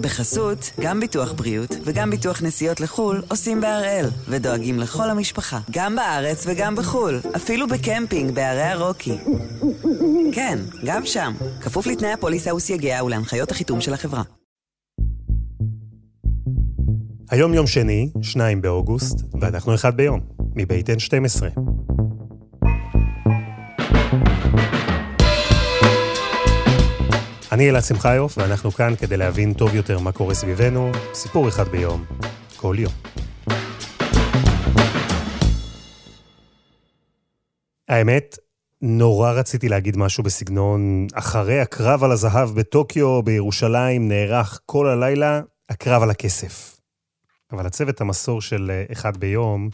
בחסות, גם ביטוח בריאות וגם ביטוח נסיעות לחו"ל עושים בהראל, ודואגים לכל המשפחה, גם בארץ וגם בחו"ל, אפילו בקמפינג בערי הרוקי. כן, גם שם, כפוף לתנאי הפוליסה וסייגיה ולהנחיות החיתום של החברה. היום יום שני, 2 באוגוסט, ואנחנו אחד ביום, מבית N12. אני אלעד שמחיוף, ואנחנו כאן כדי להבין טוב יותר מה קורה סביבנו, סיפור אחד ביום, כל יום. האמת, נורא רציתי להגיד משהו בסגנון, אחרי הקרב על הזהב בטוקיו, בירושלים, נערך כל הלילה הקרב על הכסף. אבל הצוות המסור של אה, אחד ביום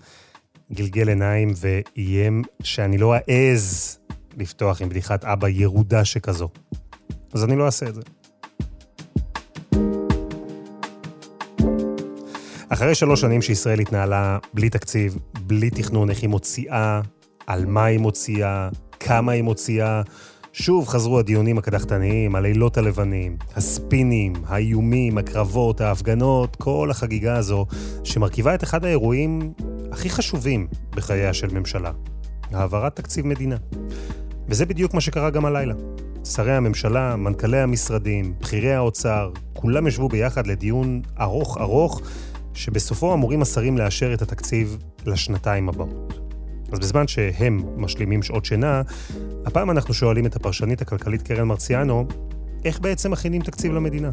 גלגל עיניים ואיים שאני לא אעז לפתוח עם בדיחת אבא ירודה שכזו. אז אני לא אעשה את זה. אחרי שלוש שנים שישראל התנהלה בלי תקציב, בלי תכנון איך היא מוציאה, על מה היא מוציאה, כמה היא מוציאה, שוב חזרו הדיונים הקדחתניים, הלילות הלבנים, הספינים, האיומים, הקרבות, ההפגנות, כל החגיגה הזו, שמרכיבה את אחד האירועים הכי חשובים בחייה של ממשלה, העברת תקציב מדינה. וזה בדיוק מה שקרה גם הלילה. שרי הממשלה, מנכ"לי המשרדים, בכירי האוצר, כולם ישבו ביחד לדיון ארוך ארוך, שבסופו אמורים השרים לאשר את התקציב לשנתיים הבאות. אז בזמן שהם משלימים שעות שינה, הפעם אנחנו שואלים את הפרשנית הכלכלית קרן מרציאנו, איך בעצם מכינים תקציב למדינה?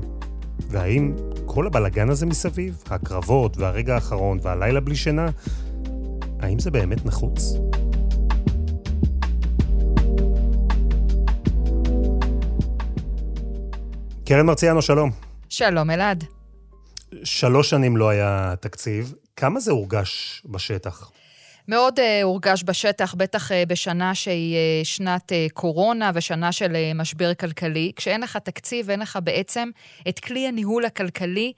והאם כל הבלגן הזה מסביב, הקרבות והרגע האחרון והלילה בלי שינה, האם זה באמת נחוץ? קרן מרציאנו, שלום. שלום, אלעד. שלוש שנים לא היה תקציב. כמה זה הורגש בשטח? מאוד uh, הורגש בשטח, בטח uh, בשנה שהיא uh, שנת uh, קורונה ושנה של uh, משבר כלכלי. כשאין לך תקציב, אין לך בעצם את כלי הניהול הכלכלי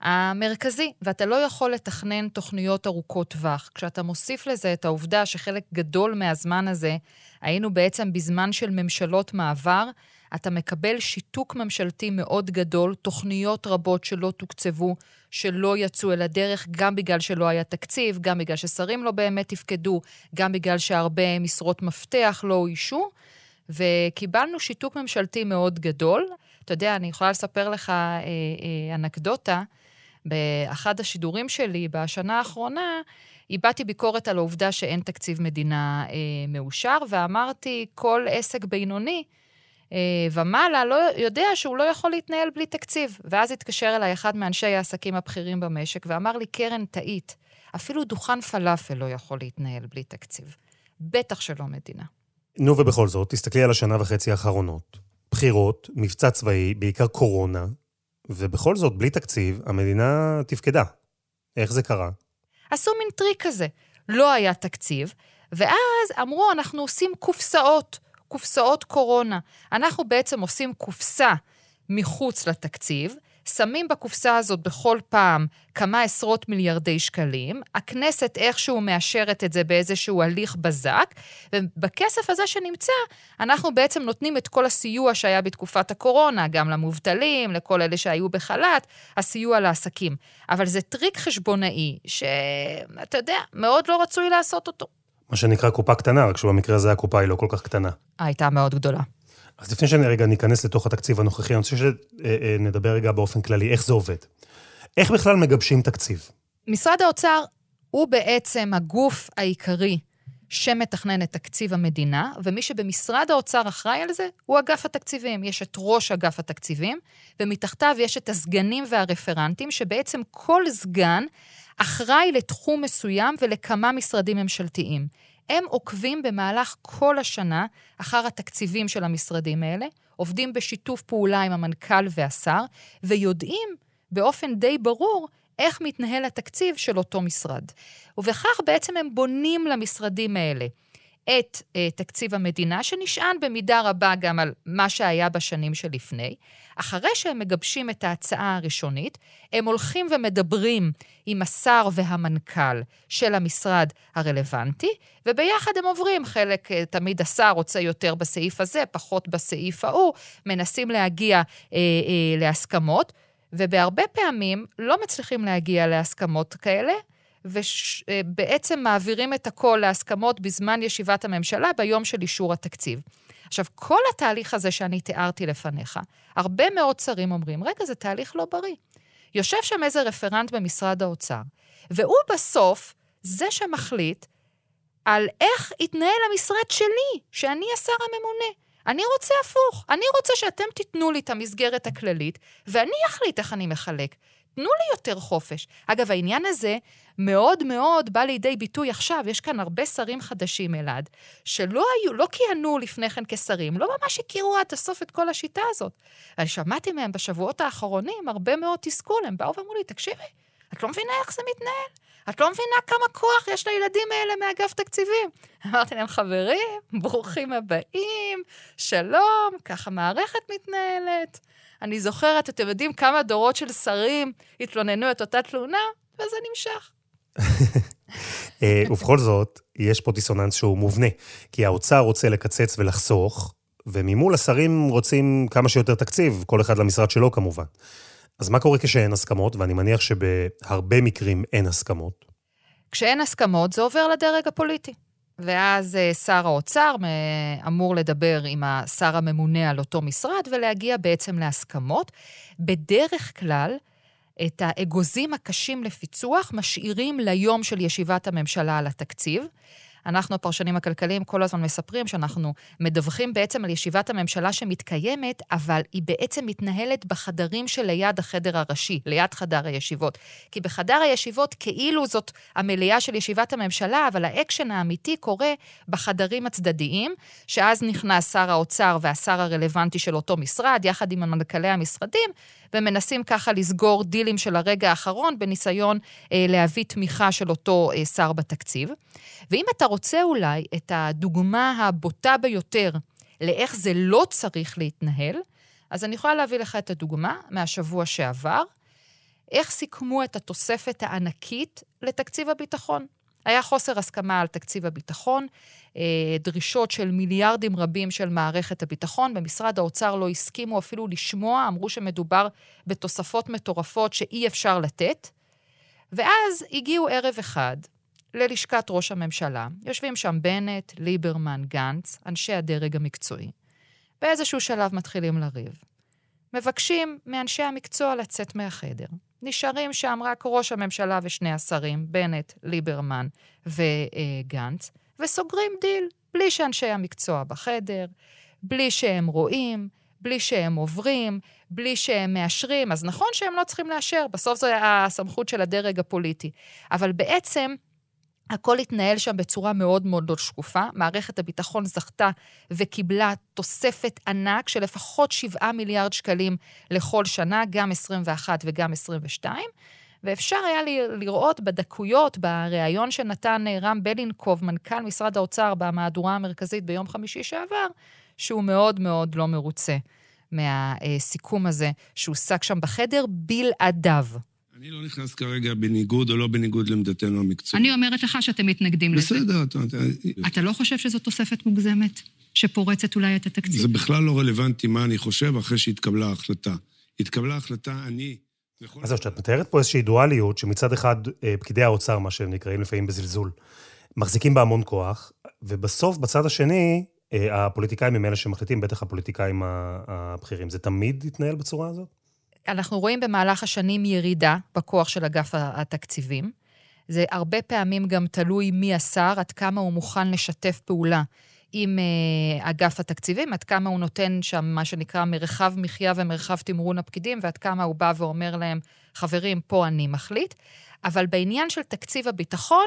המרכזי, ואתה לא יכול לתכנן תוכניות ארוכות טווח. כשאתה מוסיף לזה את העובדה שחלק גדול מהזמן הזה היינו בעצם בזמן של ממשלות מעבר, אתה מקבל שיתוק ממשלתי מאוד גדול, תוכניות רבות שלא תוקצבו, שלא יצאו אל הדרך, גם בגלל שלא היה תקציב, גם בגלל ששרים לא באמת תפקדו, גם בגלל שהרבה משרות מפתח לא אוישו, וקיבלנו שיתוק ממשלתי מאוד גדול. אתה יודע, אני יכולה לספר לך אה, אה, אנקדוטה. באחד השידורים שלי בשנה האחרונה, הבעתי ביקורת על העובדה שאין תקציב מדינה אה, מאושר, ואמרתי, כל עסק בינוני ומעלה לא יודע שהוא לא יכול להתנהל בלי תקציב. ואז התקשר אליי אחד מאנשי העסקים הבכירים במשק ואמר לי, קרן, טעית. אפילו דוכן פלאפל לא יכול להתנהל בלי תקציב. בטח שלא מדינה. נו, ובכל זאת, תסתכלי על השנה וחצי האחרונות. בחירות, מבצע צבאי, בעיקר קורונה, ובכל זאת, בלי תקציב, המדינה תפקדה. איך זה קרה? עשו מין טריק כזה. לא היה תקציב, ואז אמרו, אנחנו עושים קופסאות. קופסאות קורונה. אנחנו בעצם עושים קופסה מחוץ לתקציב, שמים בקופסה הזאת בכל פעם כמה עשרות מיליארדי שקלים, הכנסת איכשהו מאשרת את זה באיזשהו הליך בזק, ובכסף הזה שנמצא, אנחנו בעצם נותנים את כל הסיוע שהיה בתקופת הקורונה, גם למובטלים, לכל אלה שהיו בחל"ת, הסיוע לעסקים. אבל זה טריק חשבונאי, שאתה יודע, מאוד לא רצוי לעשות אותו. מה שנקרא קופה קטנה, רק שבמקרה הזה הקופה היא לא כל כך קטנה. הייתה מאוד גדולה. אז לפני שאני רגע ניכנס לתוך התקציב הנוכחי, אני רוצה שנדבר רגע באופן כללי, איך זה עובד. איך בכלל מגבשים תקציב? משרד האוצר הוא בעצם הגוף העיקרי שמתכנן את תקציב המדינה, ומי שבמשרד האוצר אחראי על זה הוא אגף התקציבים. יש את ראש אגף התקציבים, ומתחתיו יש את הסגנים והרפרנטים, שבעצם כל סגן אחראי לתחום מסוים ולכמה משרדים ממשלתיים. הם עוקבים במהלך כל השנה אחר התקציבים של המשרדים האלה, עובדים בשיתוף פעולה עם המנכ"ל והשר, ויודעים באופן די ברור איך מתנהל התקציב של אותו משרד. ובכך בעצם הם בונים למשרדים האלה את uh, תקציב המדינה, שנשען במידה רבה גם על מה שהיה בשנים שלפני. אחרי שהם מגבשים את ההצעה הראשונית, הם הולכים ומדברים עם השר והמנכ"ל של המשרד הרלוונטי, וביחד הם עוברים. חלק, uh, תמיד השר רוצה יותר בסעיף הזה, פחות בסעיף ההוא, מנסים להגיע uh, uh, להסכמות. ובהרבה פעמים לא מצליחים להגיע להסכמות כאלה, ובעצם מעבירים את הכל להסכמות בזמן ישיבת הממשלה ביום של אישור התקציב. עכשיו, כל התהליך הזה שאני תיארתי לפניך, הרבה מאוד שרים אומרים, רגע, זה תהליך לא בריא. יושב שם איזה רפרנט במשרד האוצר, והוא בסוף זה שמחליט על איך יתנהל המשרד שלי, שאני השר הממונה. אני רוצה הפוך. אני רוצה שאתם תיתנו לי את המסגרת הכללית, ואני אחליט איך אני מחלק. תנו לי יותר חופש. אגב, העניין הזה מאוד מאוד בא לידי ביטוי עכשיו. יש כאן הרבה שרים חדשים, אלעד, שלא היו, לא כיהנו לפני כן כשרים, לא ממש הכירו עד הסוף את כל השיטה הזאת. ואני שמעתי מהם בשבועות האחרונים הרבה מאוד תסכול. הם באו ואמרו לי, תקשיבי, את לא מבינה איך זה מתנהל. את לא מבינה כמה כוח יש לילדים האלה מאגף תקציבים. אמרתי להם, חברים, ברוכים הבאים, שלום, ככה מערכת מתנהלת. אני זוכרת, אתם יודעים כמה דורות של שרים התלוננו את אותה תלונה, וזה נמשך. אה, ובכל זאת, יש פה דיסוננס שהוא מובנה, כי האוצר רוצה לקצץ ולחסוך, וממול השרים רוצים כמה שיותר תקציב, כל אחד למשרד שלו כמובן. אז מה קורה כשאין הסכמות, ואני מניח שבהרבה מקרים אין הסכמות? כשאין הסכמות זה עובר לדרג הפוליטי. ואז אה, שר האוצר אמור לדבר עם השר הממונה על אותו משרד ולהגיע בעצם להסכמות. בדרך כלל, את האגוזים הקשים לפיצוח משאירים ליום של ישיבת הממשלה על התקציב. אנחנו, הפרשנים הכלכליים, כל הזמן מספרים שאנחנו מדווחים בעצם על ישיבת הממשלה שמתקיימת, אבל היא בעצם מתנהלת בחדרים שליד החדר הראשי, ליד חדר הישיבות. כי בחדר הישיבות כאילו זאת המליאה של ישיבת הממשלה, אבל האקשן האמיתי קורה בחדרים הצדדיים, שאז נכנס שר האוצר והשר הרלוונטי של אותו משרד, יחד עם מנכ"לי המשרדים, ומנסים ככה לסגור דילים של הרגע האחרון בניסיון אה, להביא תמיכה של אותו אה, שר בתקציב. ואם אתה רוצה אולי את הדוגמה הבוטה ביותר לאיך זה לא צריך להתנהל, אז אני יכולה להביא לך את הדוגמה מהשבוע שעבר, איך סיכמו את התוספת הענקית לתקציב הביטחון. היה חוסר הסכמה על תקציב הביטחון, אה, דרישות של מיליארדים רבים של מערכת הביטחון. במשרד האוצר לא הסכימו אפילו לשמוע, אמרו שמדובר בתוספות מטורפות שאי אפשר לתת. ואז הגיעו ערב אחד ללשכת ראש הממשלה. יושבים שם בנט, ליברמן, גנץ, אנשי הדרג המקצועי. באיזשהו שלב מתחילים לריב. מבקשים מאנשי המקצוע לצאת מהחדר. נשארים שם רק ראש הממשלה ושני השרים, בנט, ליברמן וגנץ, וסוגרים דיל, בלי שאנשי המקצוע בחדר, בלי שהם רואים, בלי שהם עוברים, בלי שהם מאשרים. אז נכון שהם לא צריכים לאשר, בסוף זו הסמכות של הדרג הפוליטי. אבל בעצם, הכל התנהל שם בצורה מאוד מאוד לא שקופה. מערכת הביטחון זכתה וקיבלה תוספת ענק של לפחות 7 מיליארד שקלים לכל שנה, גם 21 וגם 22. ואפשר היה לראות בדקויות, בריאיון שנתן אה, רם בלינקוב, מנכ"ל משרד האוצר, במהדורה המרכזית ביום חמישי שעבר, שהוא מאוד מאוד לא מרוצה מהסיכום הזה שהושג שם בחדר בלעדיו. אני לא נכנס כרגע בניגוד או לא בניגוד לעמדתנו המקצועית. אני אומרת לך שאתם מתנגדים לזה. בסדר. אתה, אתה לא חושב שזו תוספת מוגזמת? שפורצת אולי את התקציב? זה בכלל לא רלוונטי מה אני חושב אחרי שהתקבלה ההחלטה. התקבלה החלטה, אני... אז זהו, שאת מתארת פה איזושהי דואליות, שמצד אחד אה, פקידי האוצר, מה שהם נקראים לפעמים בזלזול, מחזיקים בה המון כוח, ובסוף, בצד השני, אה, הפוליטיקאים הם אלה שמחליטים, בטח הפוליטיקאים הבכירים. זה תמיד יתנהל בצורה הזאת? אנחנו רואים במהלך השנים ירידה בכוח של אגף התקציבים. זה הרבה פעמים גם תלוי מי השר, עד כמה הוא מוכן לשתף פעולה עם uh, אגף התקציבים, עד כמה הוא נותן שם מה שנקרא מרחב מחיה ומרחב תמרון הפקידים, ועד כמה הוא בא ואומר להם, חברים, פה אני מחליט. אבל בעניין של תקציב הביטחון,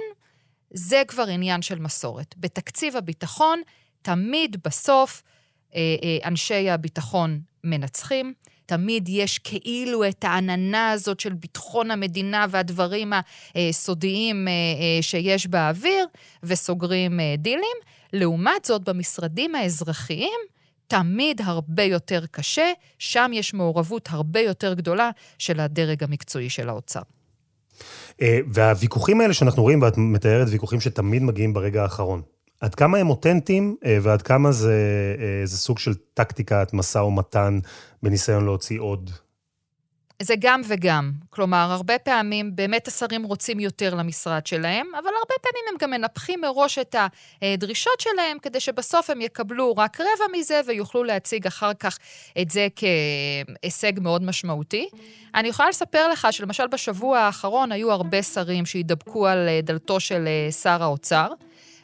זה כבר עניין של מסורת. בתקציב הביטחון, תמיד בסוף uh, uh, אנשי הביטחון מנצחים. תמיד יש כאילו את העננה הזאת של ביטחון המדינה והדברים הסודיים אה, אה, שיש באוויר, וסוגרים אה, דילים. לעומת זאת, במשרדים האזרחיים, תמיד הרבה יותר קשה, שם יש מעורבות הרבה יותר גדולה של הדרג המקצועי של האוצר. והוויכוחים האלה שאנחנו רואים, ואת מתארת ויכוחים שתמיד מגיעים ברגע האחרון. עד כמה הם אותנטיים ועד כמה זה, זה סוג של טקטיקת משא ומתן בניסיון להוציא עוד? זה גם וגם. כלומר, הרבה פעמים באמת השרים רוצים יותר למשרד שלהם, אבל הרבה פעמים הם גם מנפחים מראש את הדרישות שלהם, כדי שבסוף הם יקבלו רק רבע מזה ויוכלו להציג אחר כך את זה כהישג מאוד משמעותי. אני יכולה לספר לך שלמשל בשבוע האחרון היו הרבה שרים שהידבקו על דלתו של שר האוצר,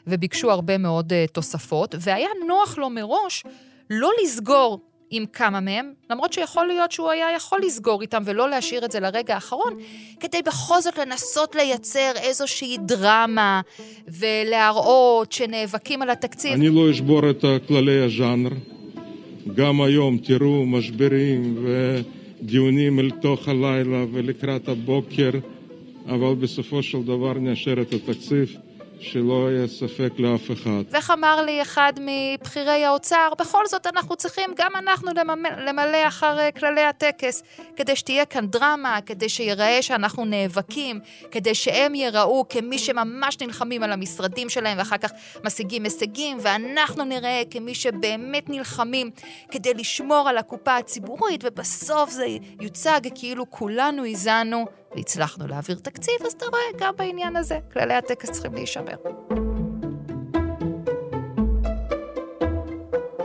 וביקשו הרבה מאוד תוספות, והיה נוח לו מראש לא לסגור עם כמה מהם, למרות שיכול להיות שהוא היה יכול לסגור איתם ולא להשאיר את זה לרגע האחרון, כדי בכל זאת לנסות לייצר איזושהי דרמה ולהראות שנאבקים על התקציב. אני לא אשבור את כללי הז'אנר. גם היום תראו משברים ודיונים אל תוך הלילה ולקראת הבוקר, אבל בסופו של דבר נאשר את התקציב. שלא יהיה ספק לאף אחד. ואיך אמר לי אחד מבכירי האוצר, בכל זאת אנחנו צריכים, גם אנחנו למלא, אחר אה, כללי הטקס, כדי שתהיה כאן דרמה, כדי שיראה שאנחנו נאבקים, כדי שהם ייראו כמי שממש נלחמים על המשרדים שלהם ואחר כך משיגים הישגים, ואנחנו נראה כמי שבאמת נלחמים כדי לשמור על הקופה הציבורית, ובסוף זה יוצג כאילו כולנו הזענו והצלחנו להעביר תקציב, אז אתה רואה, גם בעניין הזה, כללי הטקס צריכים להישמר.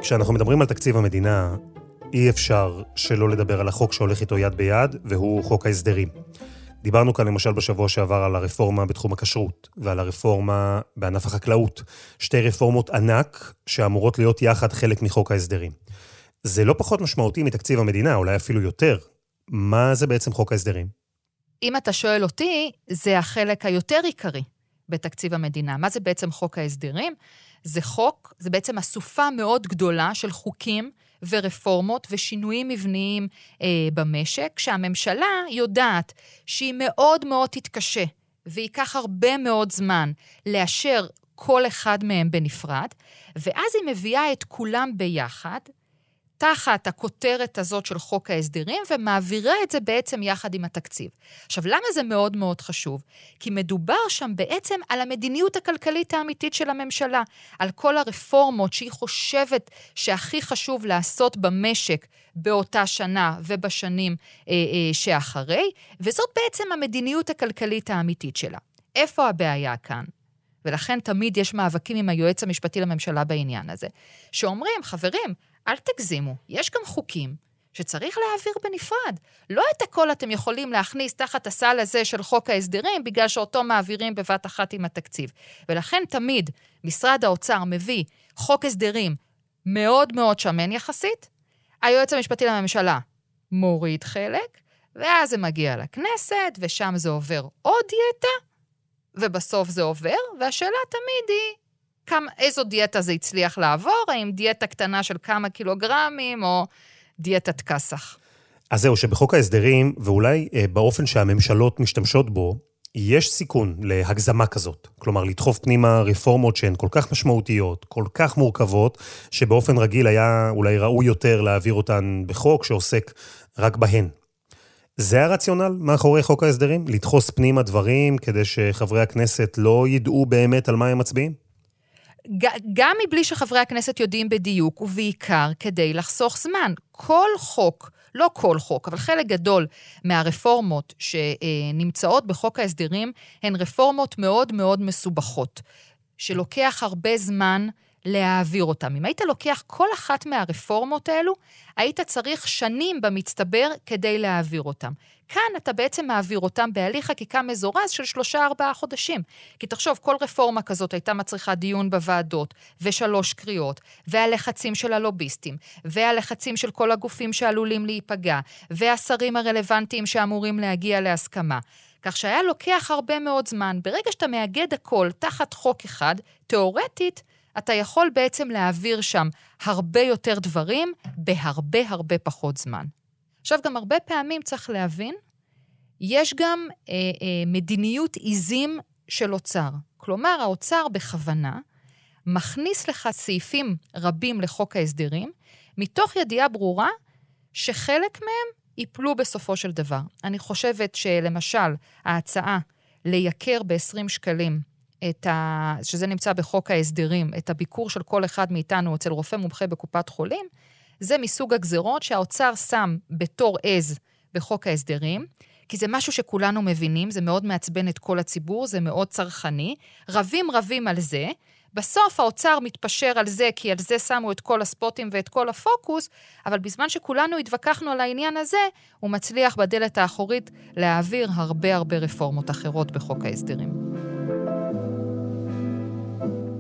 כשאנחנו מדברים על תקציב המדינה, אי אפשר שלא לדבר על החוק שהולך איתו יד ביד, והוא חוק ההסדרים. דיברנו כאן למשל בשבוע שעבר על הרפורמה בתחום הכשרות ועל הרפורמה בענף החקלאות. שתי רפורמות ענק שאמורות להיות יחד חלק מחוק ההסדרים. זה לא פחות משמעותי מתקציב המדינה, אולי אפילו יותר. מה זה בעצם חוק ההסדרים? אם אתה שואל אותי, זה החלק היותר עיקרי בתקציב המדינה. מה זה בעצם חוק ההסדרים? זה חוק, זה בעצם אסופה מאוד גדולה של חוקים ורפורמות ושינויים מבניים אה, במשק, שהממשלה יודעת שהיא מאוד מאוד תתקשה וייקח הרבה מאוד זמן לאשר כל אחד מהם בנפרד, ואז היא מביאה את כולם ביחד, תחת הכותרת הזאת של חוק ההסדרים ומעבירה את זה בעצם יחד עם התקציב. עכשיו, למה זה מאוד מאוד חשוב? כי מדובר שם בעצם על המדיניות הכלכלית האמיתית של הממשלה, על כל הרפורמות שהיא חושבת שהכי חשוב לעשות במשק באותה שנה ובשנים אה, אה, שאחרי, וזאת בעצם המדיניות הכלכלית האמיתית שלה. איפה הבעיה כאן? ולכן תמיד יש מאבקים עם היועץ המשפטי לממשלה בעניין הזה, שאומרים, חברים, אל תגזימו, יש גם חוקים שצריך להעביר בנפרד. לא את הכל אתם יכולים להכניס תחת הסל הזה של חוק ההסדרים, בגלל שאותו מעבירים בבת אחת עם התקציב. ולכן תמיד משרד האוצר מביא חוק הסדרים מאוד מאוד שמן יחסית, היועץ המשפטי לממשלה מוריד חלק, ואז זה מגיע לכנסת, ושם זה עובר עוד דיאטה, ובסוף זה עובר, והשאלה תמיד היא, כמה, איזו דיאטה זה הצליח לעבור, האם דיאטה קטנה של כמה קילוגרמים, או דיאטת כסח. אז זהו, שבחוק ההסדרים, ואולי אה, באופן שהממשלות משתמשות בו, יש סיכון להגזמה כזאת. כלומר, לדחוף פנימה רפורמות שהן כל כך משמעותיות, כל כך מורכבות, שבאופן רגיל היה אולי ראוי יותר להעביר אותן בחוק שעוסק רק בהן. זה הרציונל מאחורי חוק ההסדרים? לדחוס פנימה דברים כדי שחברי הכנסת לא ידעו באמת על מה הם מצביעים? גם מבלי שחברי הכנסת יודעים בדיוק, ובעיקר כדי לחסוך זמן. כל חוק, לא כל חוק, אבל חלק גדול מהרפורמות שנמצאות בחוק ההסדרים הן רפורמות מאוד מאוד מסובכות, שלוקח הרבה זמן להעביר אותם. אם היית לוקח כל אחת מהרפורמות האלו, היית צריך שנים במצטבר כדי להעביר אותם. כאן אתה בעצם מעביר אותם בהליך חקיקה מזורז של שלושה-ארבעה חודשים. כי תחשוב, כל רפורמה כזאת הייתה מצריכה דיון בוועדות, ושלוש קריאות, והלחצים של הלוביסטים, והלחצים של כל הגופים שעלולים להיפגע, והשרים הרלוונטיים שאמורים להגיע להסכמה. כך שהיה לוקח הרבה מאוד זמן. ברגע שאתה מאגד הכל תחת חוק אחד, תאורטית, אתה יכול בעצם להעביר שם הרבה יותר דברים בהרבה הרבה פחות זמן. עכשיו, גם הרבה פעמים צריך להבין, יש גם אה, אה, מדיניות עיזים של אוצר. כלומר, האוצר בכוונה מכניס לך סעיפים רבים לחוק ההסדרים, מתוך ידיעה ברורה שחלק מהם ייפלו בסופו של דבר. אני חושבת שלמשל, ההצעה לייקר ב-20 שקלים את ה... שזה נמצא בחוק ההסדרים, את הביקור של כל אחד מאיתנו אצל רופא מומחה בקופת חולים, זה מסוג הגזרות שהאוצר שם בתור עז בחוק ההסדרים, כי זה משהו שכולנו מבינים, זה מאוד מעצבן את כל הציבור, זה מאוד צרכני. רבים רבים על זה. בסוף האוצר מתפשר על זה, כי על זה שמו את כל הספוטים ואת כל הפוקוס, אבל בזמן שכולנו התווכחנו על העניין הזה, הוא מצליח בדלת האחורית להעביר הרבה הרבה רפורמות אחרות בחוק ההסדרים.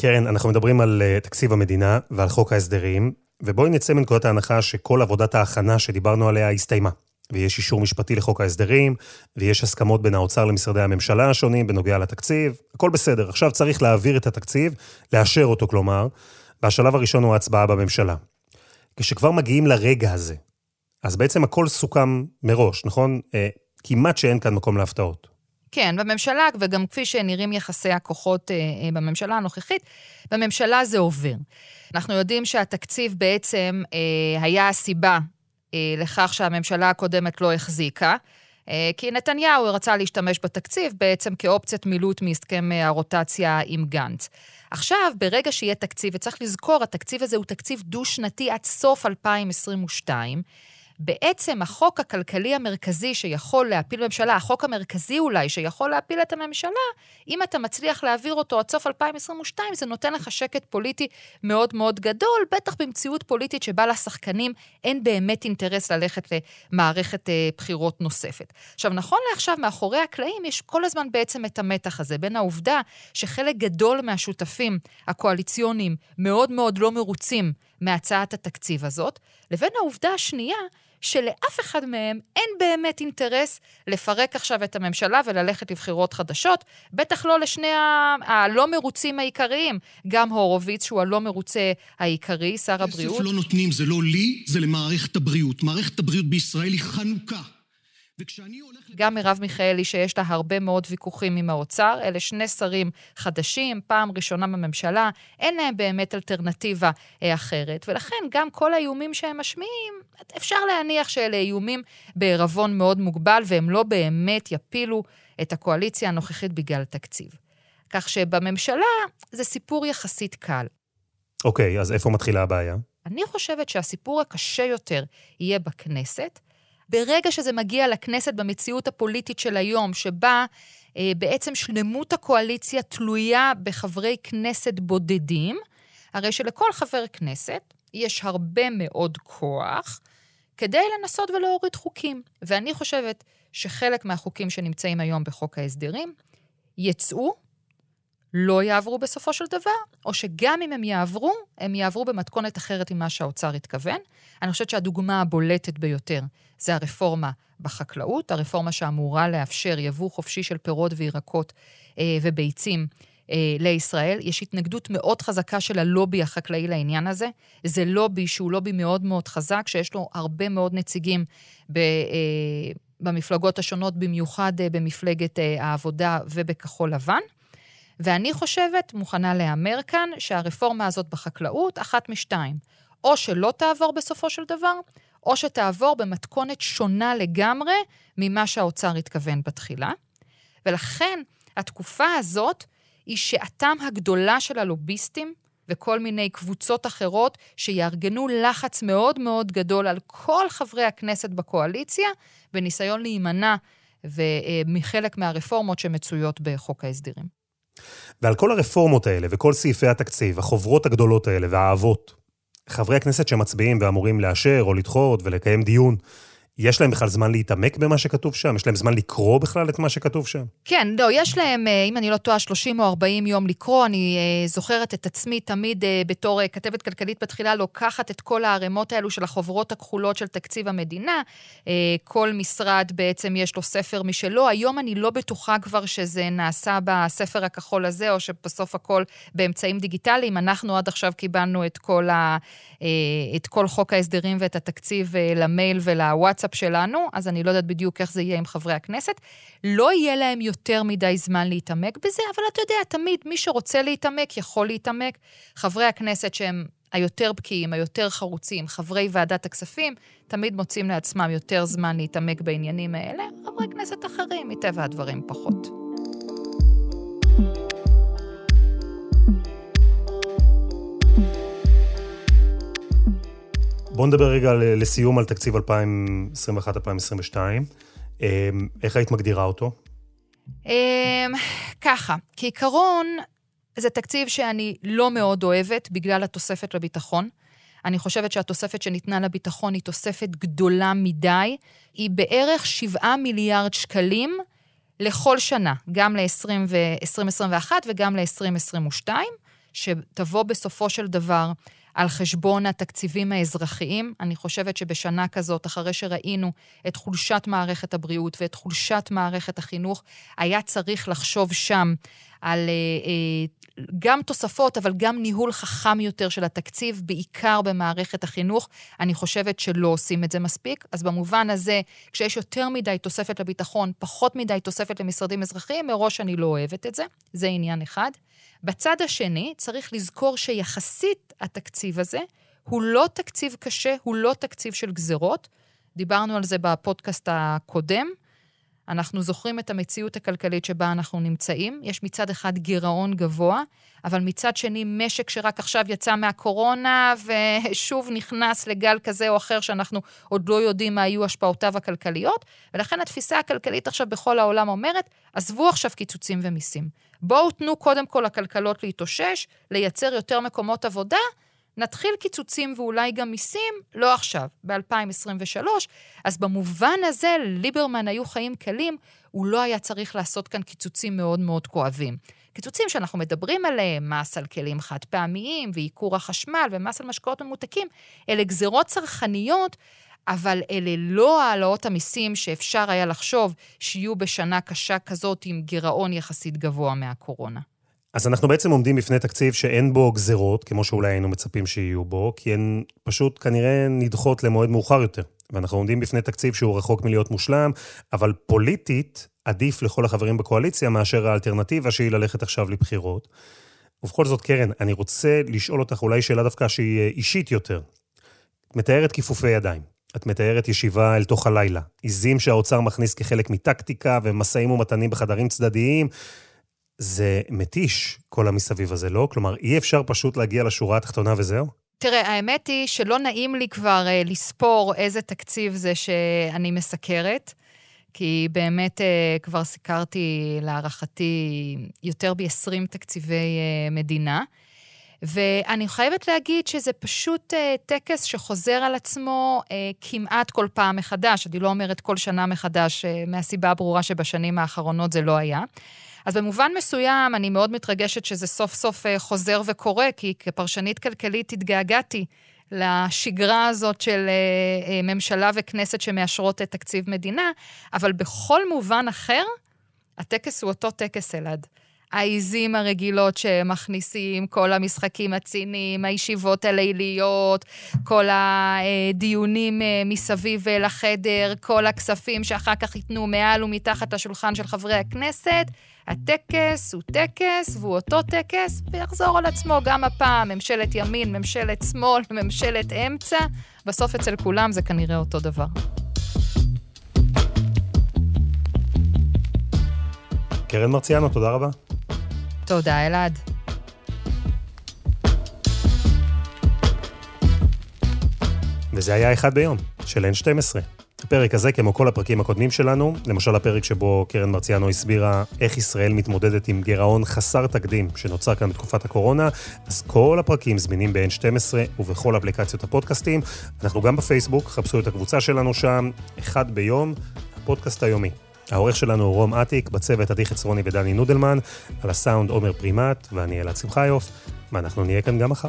קרן, אנחנו מדברים על uh, תקציב המדינה ועל חוק ההסדרים, ובואי נצא מנקודת ההנחה שכל עבודת ההכנה שדיברנו עליה הסתיימה. ויש אישור משפטי לחוק ההסדרים, ויש הסכמות בין האוצר למשרדי הממשלה השונים בנוגע לתקציב, הכל בסדר. עכשיו צריך להעביר את התקציב, לאשר אותו כלומר, והשלב הראשון הוא ההצבעה בממשלה. כשכבר מגיעים לרגע הזה, אז בעצם הכל סוכם מראש, נכון? אה, כמעט שאין כאן מקום להפתעות. כן, בממשלה, וגם כפי שנראים יחסי הכוחות אה, אה, בממשלה הנוכחית, בממשלה זה עובר. אנחנו יודעים שהתקציב בעצם אה, היה הסיבה לכך שהממשלה הקודמת לא החזיקה. כי נתניהו רצה להשתמש בתקציב בעצם כאופציית מילוט מהסכם הרוטציה עם גנץ. עכשיו, ברגע שיהיה תקציב, וצריך לזכור, התקציב הזה הוא תקציב דו-שנתי עד סוף 2022, בעצם החוק הכלכלי המרכזי שיכול להפיל ממשלה, החוק המרכזי אולי שיכול להפיל את הממשלה, אם אתה מצליח להעביר אותו עד סוף 2022, זה נותן לך שקט פוליטי מאוד מאוד גדול, בטח במציאות פוליטית שבה לשחקנים אין באמת אינטרס ללכת למערכת אה, בחירות נוספת. עכשיו, נכון לעכשיו, מאחורי הקלעים יש כל הזמן בעצם את המתח הזה בין העובדה שחלק גדול מהשותפים הקואליציוניים מאוד מאוד לא מרוצים מהצעת התקציב הזאת, לבין העובדה השנייה שלאף אחד מהם אין באמת אינטרס לפרק עכשיו את הממשלה וללכת לבחירות חדשות, בטח לא לשני ה... הלא מרוצים העיקריים. גם הורוביץ, שהוא הלא מרוצה העיקרי, שר הבריאות. כסף לא נותנים, זה לא לי, זה למערכת הבריאות. מערכת הבריאות בישראל היא חנוכה. גם מרב מיכאלי, שיש לה הרבה מאוד ויכוחים עם האוצר, אלה שני שרים חדשים, פעם ראשונה בממשלה, אין להם באמת אלטרנטיבה אה, אחרת, ולכן גם כל האיומים שהם משמיעים, אפשר להניח שאלה איומים בעירבון מאוד מוגבל, והם לא באמת יפילו את הקואליציה הנוכחית בגלל תקציב. כך שבממשלה זה סיפור יחסית קל. אוקיי, אז איפה מתחילה הבעיה? אני חושבת שהסיפור הקשה יותר יהיה בכנסת, ברגע שזה מגיע לכנסת במציאות הפוליטית של היום, שבה אה, בעצם שלמות הקואליציה תלויה בחברי כנסת בודדים, הרי שלכל חבר כנסת יש הרבה מאוד כוח כדי לנסות ולהוריד חוקים. ואני חושבת שחלק מהחוקים שנמצאים היום בחוק ההסדרים יצאו לא יעברו בסופו של דבר, או שגם אם הם יעברו, הם יעברו במתכונת אחרת ממה שהאוצר התכוון. אני חושבת שהדוגמה הבולטת ביותר זה הרפורמה בחקלאות, הרפורמה שאמורה לאפשר יבוא חופשי של פירות וירקות אה, וביצים אה, לישראל. יש התנגדות מאוד חזקה של הלובי החקלאי לעניין הזה. זה לובי שהוא לובי מאוד מאוד חזק, שיש לו הרבה מאוד נציגים ב, אה, במפלגות השונות, במיוחד אה, במפלגת אה, העבודה ובכחול לבן. ואני חושבת, מוכנה להמר כאן, שהרפורמה הזאת בחקלאות, אחת משתיים. או שלא תעבור בסופו של דבר, או שתעבור במתכונת שונה לגמרי ממה שהאוצר התכוון בתחילה. ולכן, התקופה הזאת היא שעתם הגדולה של הלוביסטים וכל מיני קבוצות אחרות שיארגנו לחץ מאוד מאוד גדול על כל חברי הכנסת בקואליציה, בניסיון להימנע מחלק מהרפורמות שמצויות בחוק ההסדרים. ועל כל הרפורמות האלה וכל סעיפי התקציב, החוברות הגדולות האלה והאהבות, חברי הכנסת שמצביעים ואמורים לאשר או לדחות ולקיים דיון, יש להם בכלל זמן להתעמק במה שכתוב שם? יש להם זמן לקרוא בכלל את מה שכתוב שם? כן, לא, יש להם, אה, אם אני לא טועה, 30 או 40 יום לקרוא. אני אה, זוכרת את עצמי תמיד אה, בתור כתבת כלכלית בתחילה, לוקחת את כל הערימות האלו של החוברות הכחולות של תקציב המדינה. כל משרד בעצם יש לו ספר משלו. היום אני לא בטוחה כבר שזה נעשה בספר הכחול הזה, או שבסוף הכל באמצעים דיגיטליים. אנחנו עד עכשיו קיבלנו את כל, ה, את כל חוק ההסדרים ואת התקציב למייל ולוואטסאפ. בוואטסאפ שלנו, אז אני לא יודעת בדיוק איך זה יהיה עם חברי הכנסת. לא יהיה להם יותר מדי זמן להתעמק בזה, אבל אתה יודע, תמיד מי שרוצה להתעמק יכול להתעמק. חברי הכנסת שהם היותר בקיאים, היותר חרוצים, חברי ועדת הכספים, תמיד מוצאים לעצמם יותר זמן להתעמק בעניינים האלה, חברי כנסת אחרים, מטבע הדברים, פחות. בואו נדבר רגע לסיום על תקציב 2021-2022. אמ, איך היית מגדירה אותו? אמ, ככה, כעיקרון, זה תקציב שאני לא מאוד אוהבת בגלל התוספת לביטחון. אני חושבת שהתוספת שניתנה לביטחון היא תוספת גדולה מדי. היא בערך 7 מיליארד שקלים לכל שנה, גם ל-2021 וגם ל-2022, שתבוא בסופו של דבר על חשבון התקציבים האזרחיים. אני חושבת שבשנה כזאת, אחרי שראינו את חולשת מערכת הבריאות ואת חולשת מערכת החינוך, היה צריך לחשוב שם על אה, אה, גם תוספות, אבל גם ניהול חכם יותר של התקציב, בעיקר במערכת החינוך. אני חושבת שלא עושים את זה מספיק. אז במובן הזה, כשיש יותר מדי תוספת לביטחון, פחות מדי תוספת למשרדים אזרחיים, מראש אני לא אוהבת את זה. זה עניין אחד. בצד השני, צריך לזכור שיחסית התקציב הזה הוא לא תקציב קשה, הוא לא תקציב של גזרות. דיברנו על זה בפודקאסט הקודם. אנחנו זוכרים את המציאות הכלכלית שבה אנחנו נמצאים. יש מצד אחד גירעון גבוה, אבל מצד שני משק שרק עכשיו יצא מהקורונה ושוב נכנס לגל כזה או אחר שאנחנו עוד לא יודעים מה יהיו השפעותיו הכלכליות, ולכן התפיסה הכלכלית עכשיו בכל העולם אומרת, עזבו עכשיו קיצוצים ומיסים. בואו תנו קודם כל לכלכלות להתאושש, לייצר יותר מקומות עבודה, נתחיל קיצוצים ואולי גם מיסים, לא עכשיו, ב-2023. אז במובן הזה, ליברמן היו חיים קלים, הוא לא היה צריך לעשות כאן קיצוצים מאוד מאוד כואבים. קיצוצים שאנחנו מדברים עליהם, מס על כלים חד פעמיים, ועיקור החשמל, ומס על משקאות ממותקים, אלה גזרות צרכניות, אבל אלה לא העלאות המיסים שאפשר היה לחשוב שיהיו בשנה קשה כזאת עם גירעון יחסית גבוה מהקורונה. אז אנחנו בעצם עומדים בפני תקציב שאין בו גזרות, כמו שאולי היינו מצפים שיהיו בו, כי הן פשוט כנראה נדחות למועד מאוחר יותר. ואנחנו עומדים בפני תקציב שהוא רחוק מלהיות מושלם, אבל פוליטית עדיף לכל החברים בקואליציה מאשר האלטרנטיבה שהיא ללכת עכשיו לבחירות. ובכל זאת, קרן, אני רוצה לשאול אותך אולי שאלה דווקא שהיא אה, אישית יותר. מתארת כיפופי ידיים. את מתארת ישיבה אל תוך הלילה. עיזים שהאוצר מכניס כחלק מטקטיקה ומשאים ומתנים בחדרים צדדיים. זה מתיש, כל המסביב הזה, לא? כלומר, אי אפשר פשוט להגיע לשורה התחתונה וזהו? תראה, האמת היא שלא נעים לי כבר uh, לספור איזה תקציב זה שאני מסקרת, כי באמת uh, כבר סיקרתי, להערכתי, יותר ב-20 תקציבי uh, מדינה. ואני חייבת להגיד שזה פשוט uh, טקס שחוזר על עצמו uh, כמעט כל פעם מחדש. אני לא אומרת כל שנה מחדש, uh, מהסיבה הברורה שבשנים האחרונות זה לא היה. אז במובן מסוים, אני מאוד מתרגשת שזה סוף סוף uh, חוזר וקורה, כי כפרשנית כלכלית התגעגעתי לשגרה הזאת של uh, uh, ממשלה וכנסת שמאשרות את תקציב מדינה, אבל בכל מובן אחר, הטקס הוא אותו טקס, אלעד. העיזים הרגילות שמכניסים, כל המשחקים הציניים, הישיבות הליליות, כל הדיונים אה, מסביב לחדר, כל הכספים שאחר כך ייתנו מעל ומתחת לשולחן של חברי הכנסת. הטקס הוא טקס והוא אותו טקס, ויחזור על עצמו גם הפעם, ממשלת ימין, ממשלת שמאל, ממשלת אמצע. בסוף אצל כולם זה כנראה אותו דבר. קרן מרציאנו, תודה רבה. תודה, אלעד. וזה היה אחד ביום, של N12. הפרק הזה, כמו כל הפרקים הקודמים שלנו, למשל הפרק שבו קרן מרציאנו הסבירה איך ישראל מתמודדת עם גירעון חסר תקדים שנוצר כאן בתקופת הקורונה, אז כל הפרקים זמינים ב-N12 ובכל אפליקציות הפודקאסטים. אנחנו גם בפייסבוק, חפשו את הקבוצה שלנו שם, אחד ביום, הפודקאסט היומי. העורך שלנו הוא רום אטיק, בצוות עדי חצרוני ודני נודלמן, על הסאונד עומר פרימט ואני אלעד שמחיוף, ואנחנו נהיה כאן גם מחר.